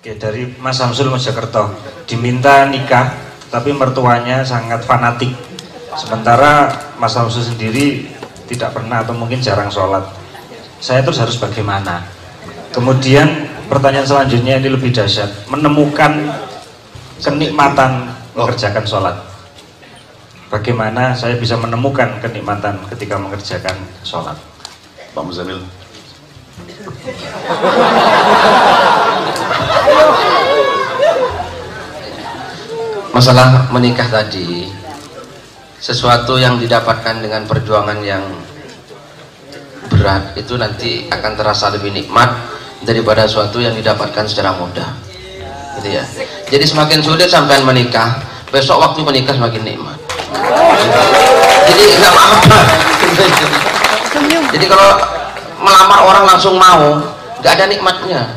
Oke, dari Mas Samsul Mojokerto. Diminta nikah tapi mertuanya sangat fanatik. Sementara Mas Samsul sendiri tidak pernah atau mungkin jarang sholat. Saya terus harus bagaimana? Kemudian pertanyaan selanjutnya ini lebih dahsyat. Menemukan kenikmatan mengerjakan sholat. Bagaimana saya bisa menemukan kenikmatan ketika mengerjakan sholat? Pak Muzamil masalah menikah tadi sesuatu yang didapatkan dengan perjuangan yang berat itu nanti akan terasa lebih nikmat daripada sesuatu yang didapatkan secara mudah. Gitu ya. Jadi semakin sulit sampai menikah besok waktu menikah semakin nikmat. Jadi nggak apa-apa. Jadi kalau melamar orang langsung mau nggak ada nikmatnya.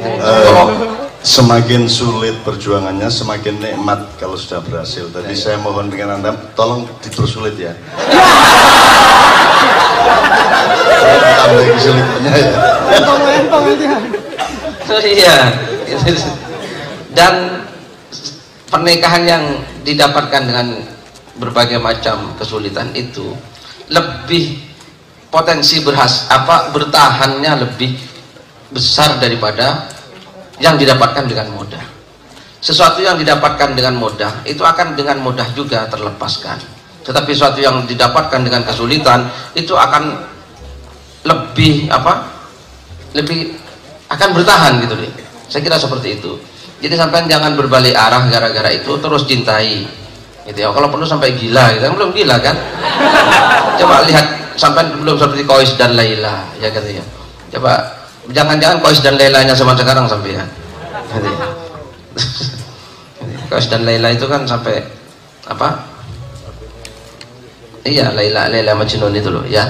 Eh, semakin sulit perjuangannya semakin nikmat kalau sudah berhasil. Jadi saya mohon dengan anda tolong dipersulit ya. Tambah kesulitannya ya. Oh, iya. Dan pernikahan yang didapatkan dengan berbagai macam kesulitan itu lebih potensi berhas apa bertahannya lebih besar daripada yang didapatkan dengan mudah. Sesuatu yang didapatkan dengan mudah itu akan dengan mudah juga terlepaskan. Tetapi sesuatu yang didapatkan dengan kesulitan itu akan lebih apa lebih akan bertahan gitu deh saya kira seperti itu. Jadi sampai jangan berbalik arah gara-gara itu terus cintai gitu ya. Kalau perlu sampai gila gitu. Belum gila kan? Coba lihat sampai belum seperti Kois dan Laila ya gitu ya. Coba jangan-jangan Kois dan Lailanya sama sekarang sampai ya. Kois dan Laila itu kan sampai apa? Iya Laila Laila Majnun itu loh ya?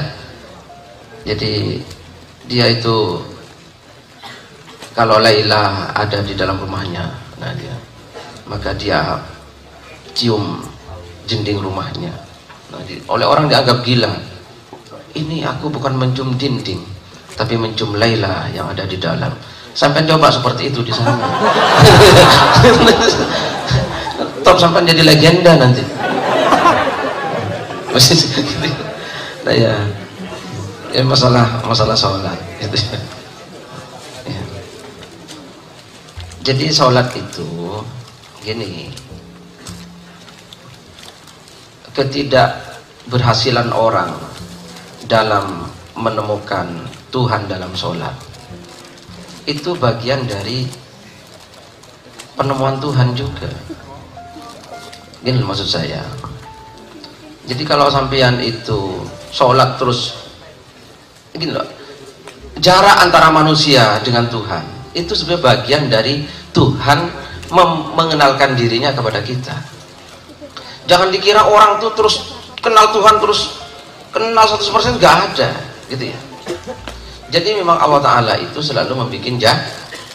Jadi dia itu kalau Laila ada di dalam rumahnya nah dia maka dia cium dinding rumahnya. Nah, di, oleh orang dianggap gila. Ini aku bukan mencium dinding tapi mencium Laila yang ada di dalam. Sampai coba seperti itu di sana. Top sampai jadi legenda nanti. Nah ya. Ya masalah masalah sholat itu ya. jadi sholat itu gini. Ketidakberhasilan orang dalam menemukan Tuhan dalam sholat. Itu bagian dari penemuan Tuhan juga. Gini maksud saya. Jadi kalau sampean itu sholat terus gini loh. Jarak antara manusia dengan Tuhan itu sebenarnya bagian dari Tuhan mengenalkan dirinya kepada kita. Jangan dikira orang tuh terus kenal Tuhan terus kenal 100% nggak ada gitu ya jadi memang Allah Ta'ala itu selalu membuat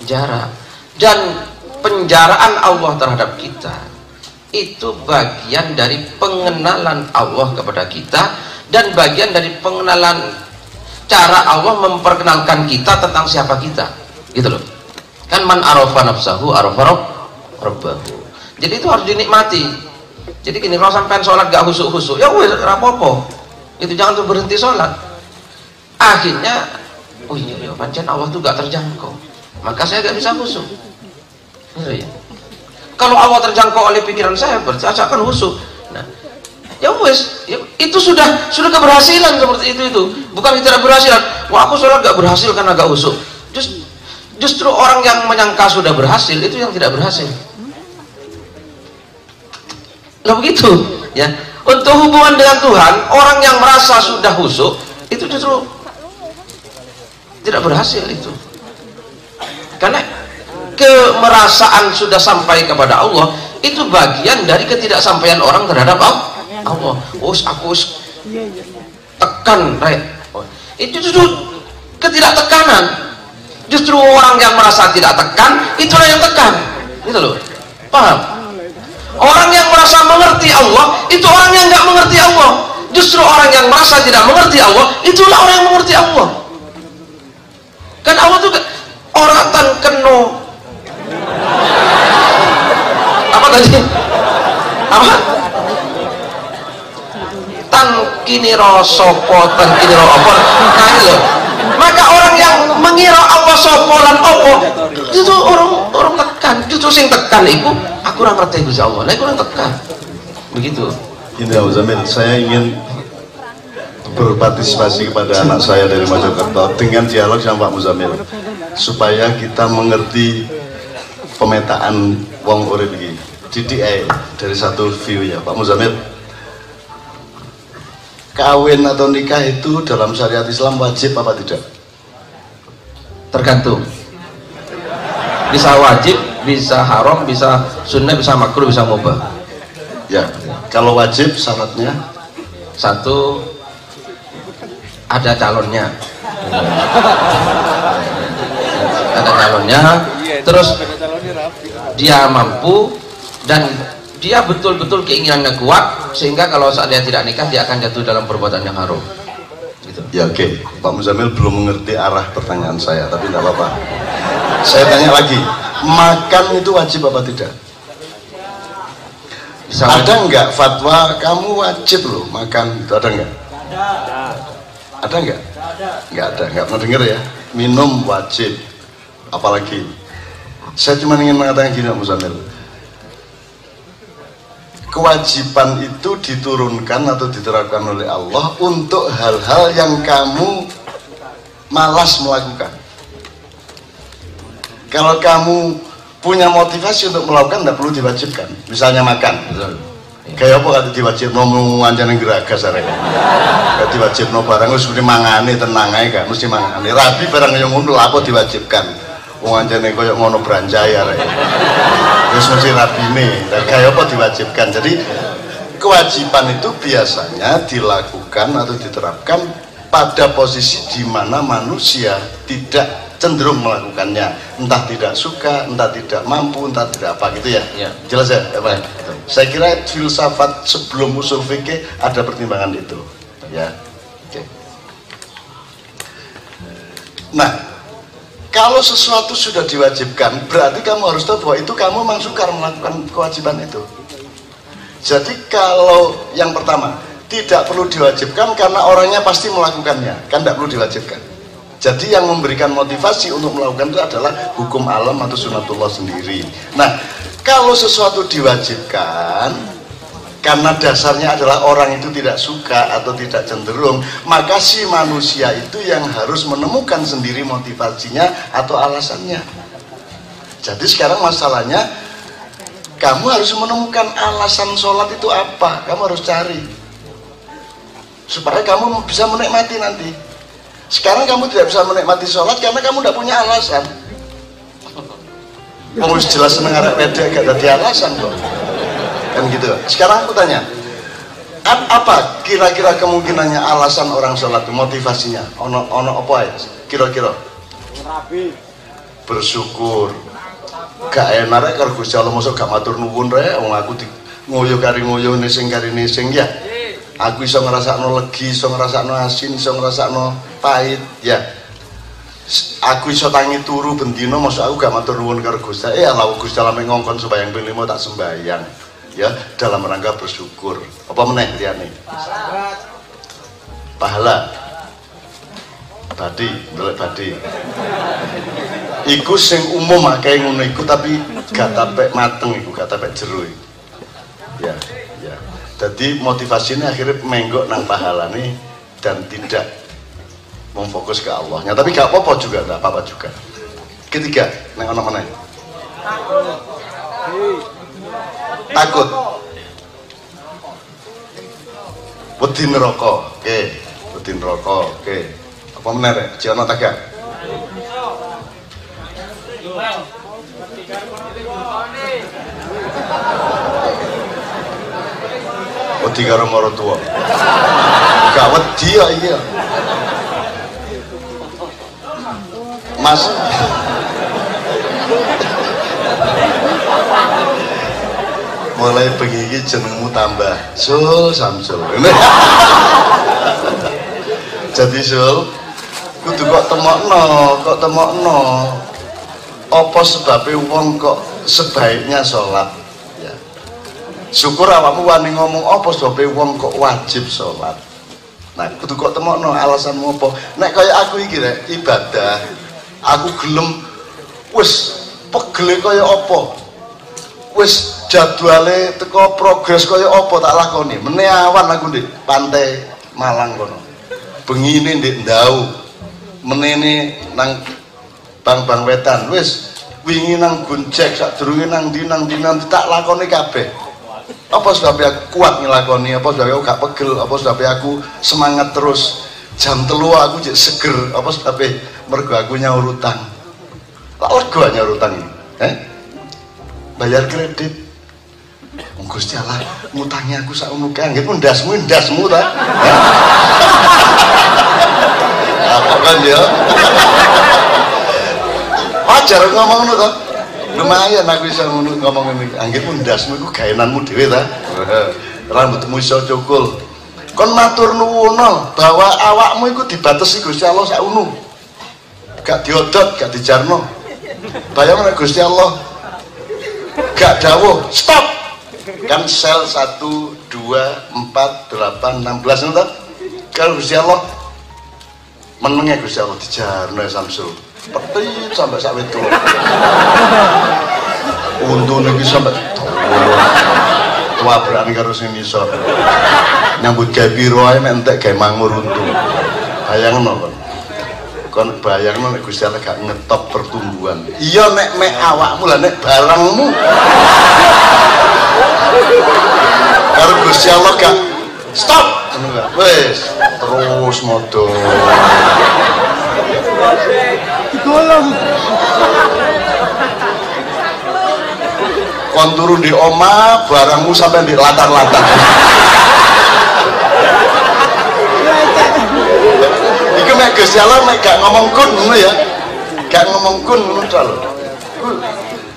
jarak. Dan penjaraan Allah terhadap kita itu bagian dari pengenalan Allah kepada kita dan bagian dari pengenalan cara Allah memperkenalkan kita tentang siapa kita. Gitu loh. Kan man arafa nafsahu arafa rabbahu jadi itu harus dinikmati. Jadi gini kalau sampai sholat gak husuk-husuk ya wes rapopo itu jangan tuh berhenti sholat. Akhirnya oh iya ya pancen Allah tuh gak terjangkau. Maka saya gak bisa husuk ya? Kalau Allah terjangkau oleh pikiran saya berarti saya akan husuk nah ya wes. Ya, itu sudah sudah keberhasilan seperti itu itu. Bukan tidak berhasil wah aku sholat gak berhasil karena gak husuk Just, justru orang yang menyangka sudah berhasil itu yang tidak berhasil. Lah begitu ya. Untuk hubungan dengan Tuhan orang yang merasa sudah husuk itu justru tidak berhasil itu. Karena kemerasaan sudah sampai kepada Allah itu bagian dari ketidaksampaian orang terhadap Allah. Oh aku tekan right. oh, itu justru ketidaktekanan. Justru orang yang merasa tidak tekan itulah yang tekan. Gitu loh. Paham? Orang yang merasa mengerti Allah itu orang yang nggak mengerti Allah. Justru orang yang merasa tidak mengerti Allah itulah orang yang mengerti Allah kan Allah tuh orang tan keno. Apa tadi? Apa? Tan kini sopo tan kini apa nah itu. Maka orang yang mengira apa sopo opo itu orang orang tekan. Justru sing tekan itu aku orang ngerti Gusti Allah. Aku orang tekan. Begitu. Ini Abu Zamil saya ingin berpartisipasi kepada anak saya dari Mojokerto dengan dialog sama Pak Muzamil supaya kita mengerti pemetaan wong urip iki. DDI dari satu view ya Pak Muzamil. Kawin atau nikah itu dalam syariat Islam wajib apa tidak? Tergantung. Bisa wajib, bisa haram, bisa sunnah, bisa makruh, bisa mubah. Ya, kalau wajib syaratnya satu ada calonnya. Ada calonnya. Terus dia mampu dan dia betul-betul keinginannya kuat sehingga kalau saat dia tidak nikah dia akan jatuh dalam perbuatan yang haram. Gitu. ya oke. Okay. Pak Muzamil belum mengerti arah pertanyaan saya tapi tidak apa-apa. Saya tanya lagi makan itu wajib apa tidak? Bisa ada nggak fatwa kamu wajib loh makan? Itu ada nggak? Ada nggak? Nggak ada nggak pernah dengar ya. Minum wajib. Apalagi saya cuma ingin mengatakan gini Pak Muzamil. Kewajiban itu diturunkan atau diterapkan oleh Allah untuk hal-hal yang kamu malas melakukan. Kalau kamu punya motivasi untuk melakukan tidak perlu diwajibkan. Misalnya makan kayak apa kata diwajib no yang geraga sare kata diwajib no barang harus mesti mangani tenang aja kan mesti mangani rabi barang yang ngono apa diwajibkan? Wong anjane koyo ngono beranjaya rek wis mesti rabine. Dan kayak apa diwajibkan? Jadi kewajiban itu biasanya dilakukan atau diterapkan pada posisi di mana manusia tidak cenderung melakukannya. Entah tidak suka entah tidak mampu entah tidak apa gitu ya, ya. jelas ya, ya Pak? Ya, saya kira filsafat sebelum usul fikih ada pertimbangan itu. Ya. Oke. Nah kalau sesuatu sudah diwajibkan berarti kamu harus tahu bahwa itu kamu memang sukar melakukan kewajiban itu. Jadi kalau yang pertama tidak perlu diwajibkan karena orangnya pasti melakukannya kan tidak perlu diwajibkan. Jadi yang memberikan motivasi untuk melakukan itu adalah hukum alam atau sunatullah sendiri. Nah, kalau sesuatu diwajibkan, karena dasarnya adalah orang itu tidak suka atau tidak cenderung, maka si manusia itu yang harus menemukan sendiri motivasinya atau alasannya. Jadi sekarang masalahnya, kamu harus menemukan alasan sholat itu apa, kamu harus cari. Supaya kamu bisa menikmati nanti sekarang kamu tidak bisa menikmati sholat karena kamu tidak punya alasan. Kamu jelas seneng arek pede gak ada alasan kok. Kan gitu. Sekarang aku tanya, apa kira-kira kemungkinannya alasan orang sholat motivasinya? Ono ono apa ya? Kira-kira? Bersyukur. Gak enak rek karo Gusti Allah mosok gak matur nuwun rek wong aku di ngoyo kari ngoyo nising kari nising ya aku iso ngerasakno legi iso ngerasakno asin iso ngerasakno pahit ya aku iso tangi turu bendino maksud aku gak matur nuwun karo Gusti. Eh Allah Gusti Allah ngongkon sembayang ping lima tak sembayang ya dalam rangka bersyukur. Apa meneh liyane? Pahala. Badi ndelok badi. Iku sing umum akeh ngono iku tapi gak tapek mateng iku gak tapek jero ya jadi motivasinya akhirnya menggok nang pahala nih dan tidak memfokus ke Allahnya. Tapi gak apa-apa juga gak apa-apa juga. Ketiga neng ono mana takut. Wedi neraka oke. Wedi neraka oke. Apa meneh rek? Ciono tagak wedi karo marang gak wedi ya iya mas. Mulai begini jenengmu tambah. Sul samsul jadi sul kudu kok temokno kok temokno. Apa sebabnya wong kok sebaiknya sholat? Ya. syukur awakmu wani ngomong apa sebabnya wong kok wajib sholat? Nah kudu kok temokno alasanmu apa? Nek kaya aku iki rek ibadah aku gelem. Wis pegele kaya apa? Wis jadwale teko progres kaya apa tak lakoni? Meneh awan aku di pantai Malang kono. Bengine ndek ndau. Menene nang bang-bang wetan. Wis wingi nang gunjek sadurunge nang ndi nang nang tak lakoni kabeh. Apa sebabnya aku kuat ngelakoni? Apa sebabnya aku gak pegel? Apa sebabnya aku semangat terus? Jam telu aku jadi seger. Apa sebabnya mergo aku nyaur utang tak nyaur utang eh? bayar kredit. Gusti Allah ngutangi aku sak ngono kae nggih ndasmu ndasmu ta. Apa kan ya? Wajar ngomong ngono lumayan aku bisa ngomong ini. Anggit pun dasmu itu gaenanmu dewe ta. Rambutmu iso cukul. Kon matur nuwuno bahwa awakmu itu dibatasi Gusti Allah sak unu gak diodot gak dijarno. Bayang nek Gusti Allah gak dawuh stop! Kan sel 1 2 4 8 16 itu kalau Gusti Allah menengnya Gusti Allah dijarno Samsul. Petit sampai sampai itu untung lagi sampai tua. Berani karo sing iso nyambut gawe piro ae nek entek mangur untung. Bayangno kon kon bayangno nek Gusti Allah gak ngetop pertumbuhan. Iya nek mek awakmu lah nek barangmu karo Gusti Allah gak stop. Wes terus modal digolong. Kon turun di oma barangmu sampai di latar-latar mek Gusti Allah mek gak ngomong kun ngono ya. Gak ngomong kun ngono to lho.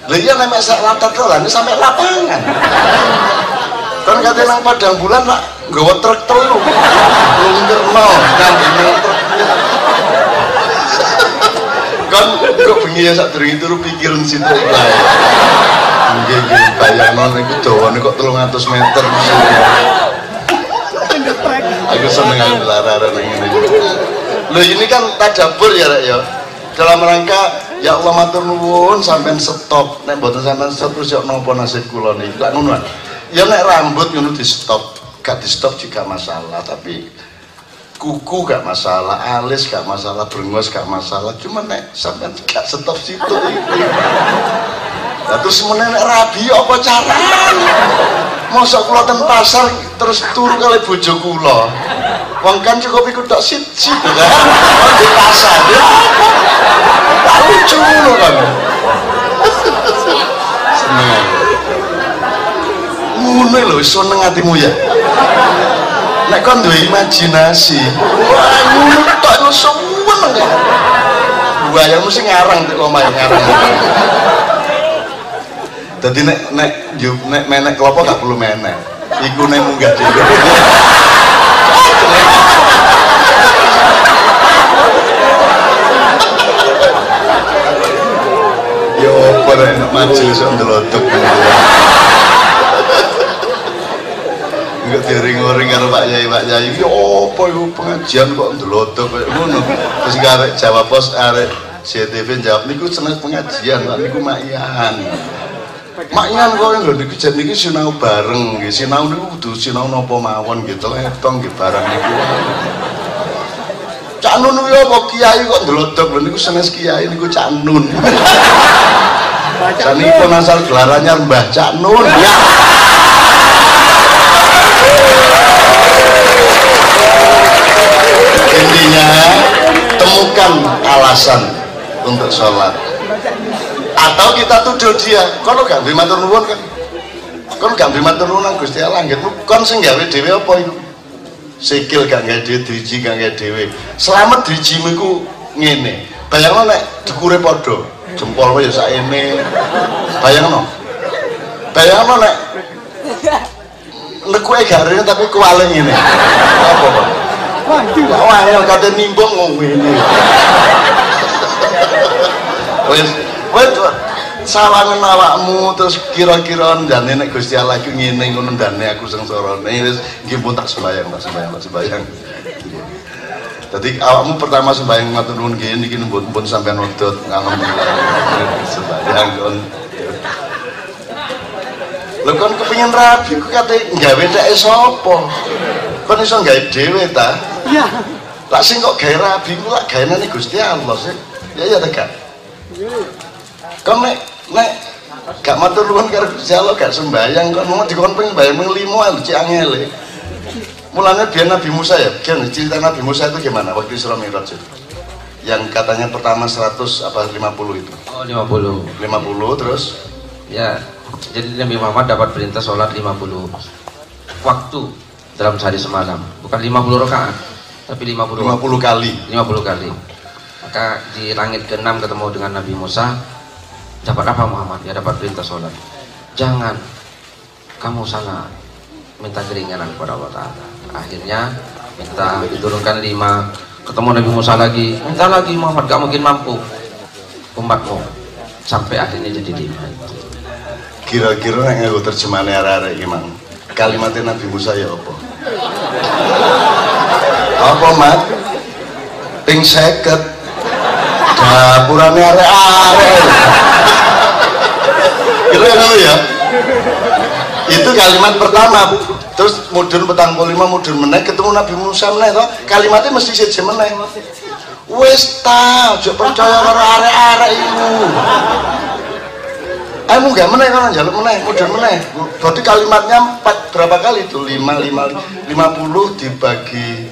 Lha iya nek sak latar to lah sampai lapangan. Kan kate nang padang bulan lah nggawa truk telu. Lungkerno nang truk. Kan kok bengi ya sak durung turu pikiran situ bae. Nggih nggih bayangno niku dawane kok 300 meter. Aku seneng aku lara-lara ngene. Loh ini kan tadabur ya Rek ya. Dalam rangka ya Allah matur nuwun sampean stop nek mboten sampean stop terus yo napa nasib kula niki. Lah ngono. Ya nek rambut ngono di stop, gak di stop juga masalah tapi kuku gak masalah, alis gak masalah, brengos gak masalah. Cuma nek sampean gak stop situ iki. Terus meneh nek rabi apa carane? Mosok kula ten pasar terus turu kali bojo kula. Wong kan cukup ikut tok siji kan. Wong di pasar ya. Tak lucu ngono kan. Seneng. Ngono lho seneng atimu ya. Nek kon duwe imajinasi, wah ngono tok lu seneng kan. Bayangmu sing ngarang tek omahe ngarang. Dadi nek nek juk nek menek klopo gak perlu menek. Iku nek munggah dhewe. Yo majelis kok ndelodok. Enggak diring-ring karo Pak Yai Pak Yai. Yo apa iku pengajian kok ndelodok koyo ngono. Terus arek jawab pos arek CTV jawab niku seneng pengajian, Pak niku makian. Makian kok lho niku jan niki sinau bareng nggih. Sinau niku kudu sinau napa mawon nggih teletong nggih barang niku. Cak Nun kuwi apa kiai kok ndelodok lho niku senes kiai niku Cak Nun. Sanipun asal gelarannya Mbah Cak Nun. Ya. Intinya temukan alasan untuk sholat. Atau kita tuduh dia kono gak beri matur nuwun kan? Kono gak nuwun nang Gusti Allah nggih kon sing gawe dhewe apa iku? Sikil gak gawe dhewe driji gak gawe dhewe. Selamat drijimu iku ngene bayangno nek dukure padha jempol ya saene bayangno bayangno nek lekuke gak rene tapi kuwale ngene apa Pak waduh Gak wayang kate nimbang ngomong ngene. Wis Wes sawangan awakmu terus kira-kira ndane nek Gusti Allah iku ngene ngono ndane aku sengsara. Wis nggih pun tak sembayang, tak sembayang, tak sembayang. Jadi awakmu pertama sembahyang matur nuwun nggih niki pun sampean wedot alhamdulillah sembahyang kon. Lho kon kepengin rabi ku kate gawe teke sapa? Kon iso gawe dhewe ta? Iya. Lah sing kok gawe rabi ku lak gawenane Gusti Allah sih. Ya ya tegak. Kon nek nek gak matur nuwun karo Gusti Allah gak sembahyang kon mau dikon pengen bayang limo lho cek angele. Mulanya biar Nabi Musa ya, kan cerita Nabi Musa itu gimana waktu Isra Mi'raj itu? Yang katanya pertama 100 apa 50 itu? Oh 50 50 terus Ya jadi Nabi Muhammad dapat perintah sholat 50 waktu dalam sehari semalam bukan 50 rakaat tapi 50 50 kali. 50 kali maka di langit ke-6 ketemu dengan Nabi Musa dapat apa Muhammad? ya dapat perintah sholat jangan kamu sana minta keringanan kepada Allah Ta'ala akhirnya minta diturunkan lima ketemu Nabi Musa lagi minta lagi Muhammad gak mungkin mampu umatmu sampai akhirnya jadi lima Kira-kira nek nganggo terjemahane arek-arek iki mang. Kalimatnya Nabi Musa ya apa? Apa mat? Ping 50. Dapurane arek-arek. Kira ngono ya? Itu kalimat pertama. Terus mudun petang lima mudun meneh ketemu Nabi Musa meneh toh kalimatnya mesti siji meneh. Wis ta, ojo percaya karo arek-arek iku. Kamu gak meneh kan jaluk meneh, mudun meneh. Berarti kalimatnya empat berapa kali itu? Lima, lima, lima puluh dibagi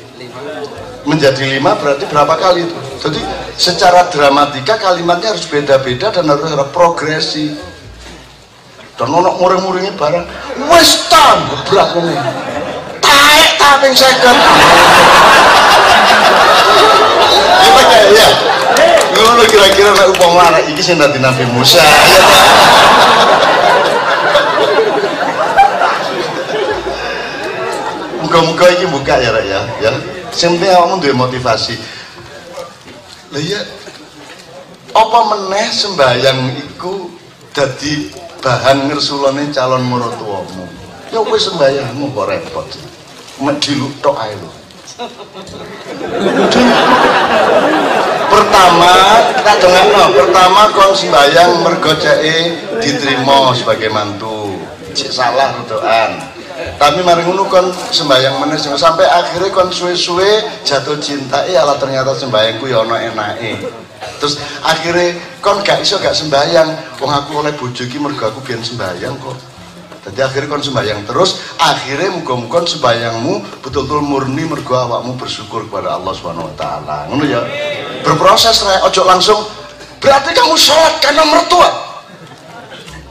menjadi lima berarti berapa kali itu? Jadi secara dramatika kalimatnya harus beda-beda dan harus ada progresi. Dan ono muring-muringi barang, wes tan berat ini. Taek taping second. Gimana ya? Ngono kira-kira nek umpama anak iki sing dadi Nabi Musa. Ya ta? Muga-muga iki buka ya Rek ya, ya. Sing penting awakmu motivasi. Lah ya apa meneh sembayang iku dadi bahan ngersulane calon mertuamu. Ya wis sembayangmu kok repot. Mek dilutok ae lho. pertama kita dengar no pertama kon sembayang mergo ceke diterima sebagai mantu cek salah rudoan tapi mari ngono kon sembayang meneh sampai akhirnya kon suwe-suwe jatuh cinta eh ala ternyata sembayangku ya ono enake terus akhirnya kon gak iso gak sembayang wong aku oleh bojo iki mergo aku biyen sembayang kok. Jadi akhirnya kon sembayang terus akhirnya muga-muga sembayangmu betul-betul murni mergo awakmu bersyukur kepada Allah Subhanahu wa taala. Ngono ya. Berproses rek. Ojo langsung berarti kamu sholat karena mertua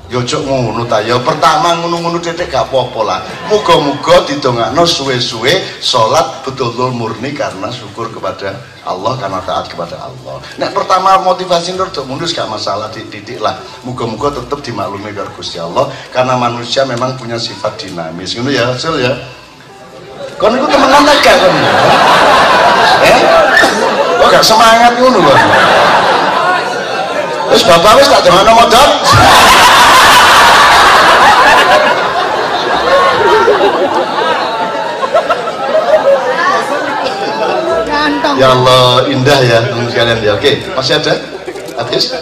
ya ojo ngono ta. Ya pertama ngono-ngono titik gak apa-apa lah. Muga-muga didongakno suwe-suwe sholat betul-betul murni karena syukur kepada Allah karena taat kepada Allah. Nek pertama motivasi untuk mundur gak masalah titik lah. Muga-muga tetap dimaklumi karo Gusti Allah karena manusia memang punya sifat dinamis. Ngono ya hasil ya? Kon iku temenan gak kon? Eh? Kok gak semangat ngono kok Terus bapak wis tak demono modal. Ya Allah, indah ya teman sekalian ya. Oke, masih ada? Habis?